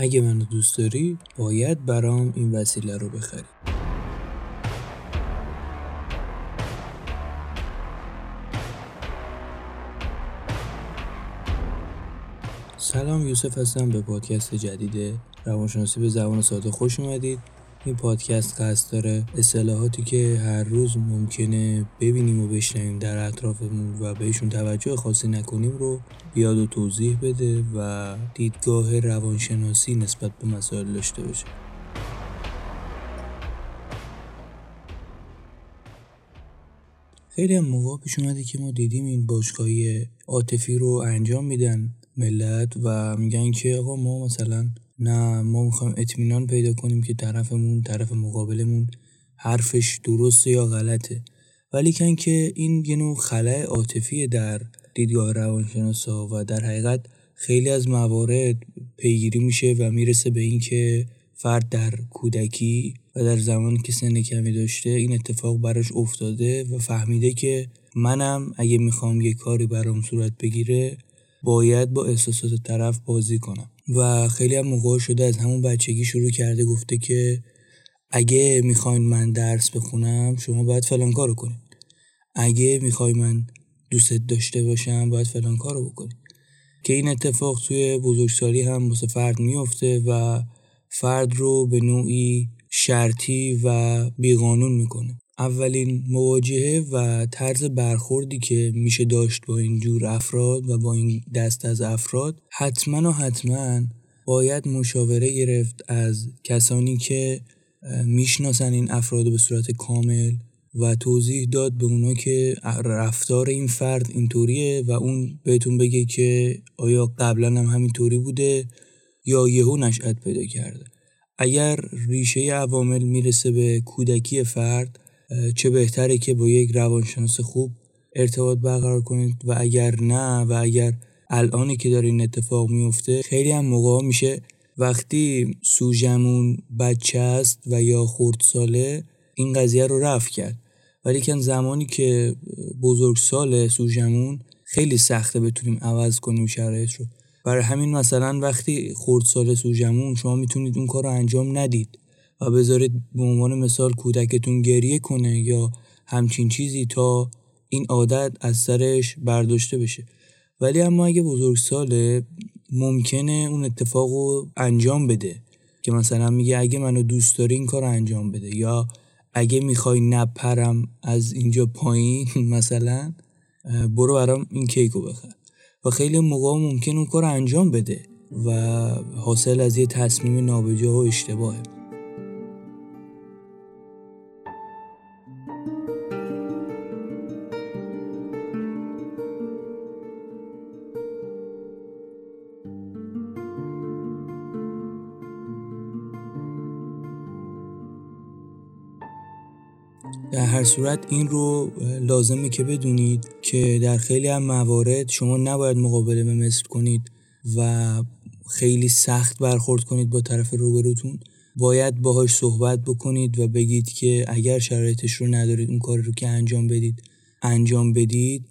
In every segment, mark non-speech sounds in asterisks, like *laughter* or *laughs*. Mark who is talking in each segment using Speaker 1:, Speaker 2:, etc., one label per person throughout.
Speaker 1: اگه منو دوست داری باید برام این وسیله رو بخری. سلام یوسف هستم به پادکست جدید روانشناسی به زبان ساده خوش اومدید. این پادکست قصد داره اصطلاحاتی که هر روز ممکنه ببینیم و بشنویم در اطرافمون و بهشون توجه خاصی نکنیم رو بیاد و توضیح بده و دیدگاه روانشناسی نسبت به مسائل داشته باشه. خیلی هم موقع پیش اومده که ما دیدیم این باشگاهی عاطفی رو انجام میدن ملت و میگن که آقا ما مثلا نه ما می‌خوایم اطمینان پیدا کنیم که طرفمون طرف مقابلمون حرفش درسته یا غلطه. ولی کن که این یه نوع خلای عاطفی در دیدگاه روانشناسا و در حقیقت خیلی از موارد پیگیری میشه و می‌رسه به اینکه فرد در کودکی و در زمانی که سن کمی داشته این اتفاق براش افتاده و فهمیده که منم اگه می‌خوام یه کاری برام صورت بگیره باید با احساسات طرف بازی کنم. و خیلی هم موقع شده از همون بچگی شروع کرده گفته که اگه می‌خواین من درس بخونم شما باید فلان کارو کنید اگه می‌خوای من دوست داشته باشم باید فلان کارو بکنید که این اتفاق توی بزرگسالی هم واسه فرد میفته و فرد رو به نوعی شرطی و بیقانون می‌کنه. اولین مواجهه و طرز برخوردی که میشه داشت با این جور افراد و با این دست از افراد حتما و حتما باید مشاوره گرفت از کسانی که می‌شناسن این افراد به صورت کامل و توضیح داد به اونا که رفتار این فرد اینطوریه و اون بهتون بگه که آیا قبلا هم همینطوری بوده یا یهو نشأت پیدا کرده. اگر ریشه عوامل می‌رسه به کودکی فرد چه بهتره که با یک روانشناس خوب ارتباط برقرار کنید و اگر نه و اگر الانی که داره این اتفاق میفته خیلی هم موقع میشه. وقتی سوژمون بچه است و یا خورد ساله این قضیه رو رفت کرد. ولی کن زمانی که بزرگ سال سوژمون خیلی سخته بتونیم عوض کنیم شرایط رو. برای همین مثلا وقتی خورد سال سوژمون شما می‌تونید اون کار رو انجام ندید. و بذارید به عنوان مثال کودکتون گریه کنه یا همچین چیزی تا این عادت از سرش برداشته بشه. ولی اما اگه ساله ممکنه اون اتفاق رو انجام بده که مثلا میگه اگه منو دوست داری این کار انجام بده یا اگه می‌خوای نپرم از اینجا پایین *laughs* مثلا برو برام این کیک رو بخر. و خیلی موقع ممکن اون کار انجام بده و حاصل از یه تصمیم نابجا و اشتباهه. در هر صورت این رو لازمه که بدونید که در خیلی هم موارد شما نباید مقابله به مثل کنید و خیلی سخت برخورد کنید با طرف روبروتون. باید باهاش صحبت بکنید و بگید که اگر شرایطش رو ندارید اون کار رو که انجام بدید انجام بدید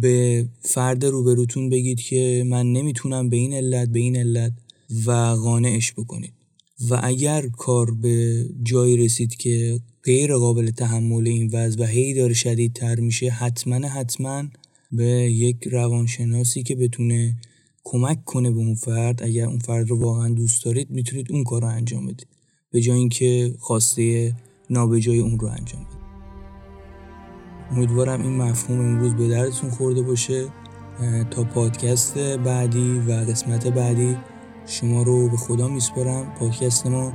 Speaker 1: به فرد روبروتون بگید که من نمی‌تونم به این علت به این علت و قانعش بکنید. و اگر کار به جایی رسید که غیر قابل تحمل این وضع و هی داره شدیدتر میشه حتما حتما به یک روانشناسی که بتونه کمک کنه به اون فرد اگر اون فرد رو واقعا دوست دارید می‌تونید اون کار رو انجام بدید. به جای اینکه خواسته نابجای اون رو انجام بدید. امیدوارم این مفهوم امروز به دردتون خورده باشه. تا پادکست بعدی و قسمت بعدی شما رو به خدا میسپارم. پادکست ما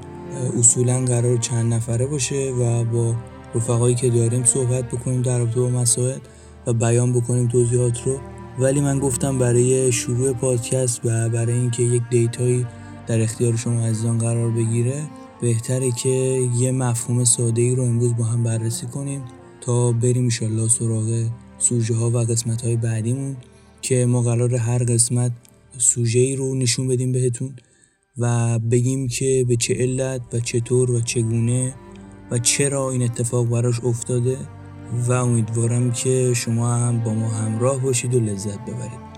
Speaker 1: اصولا قرار چند نفره باشه و با رفقایی که داریم صحبت بکنیم در رابطه با مسائل و بیان بکنیم توضیحات رو. ولی من گفتم برای شروع پادکست و برای اینکه یک دیتایی در اختیار شما عزیزان قرار بگیره بهتره که یه مفهوم ساده ای رو امروز با هم بررسی کنیم تا بریم انشالله سراغ سوژه ها و قسمت های بعدیمون که ما قرار هر قسمت سوژه ای رو نشون بدیم بهتون و بگیم که به چه علت و چطور و چگونه و چرا این اتفاق براش افتاده و امیدوارم که شما هم با ما همراه باشید و لذت ببرید.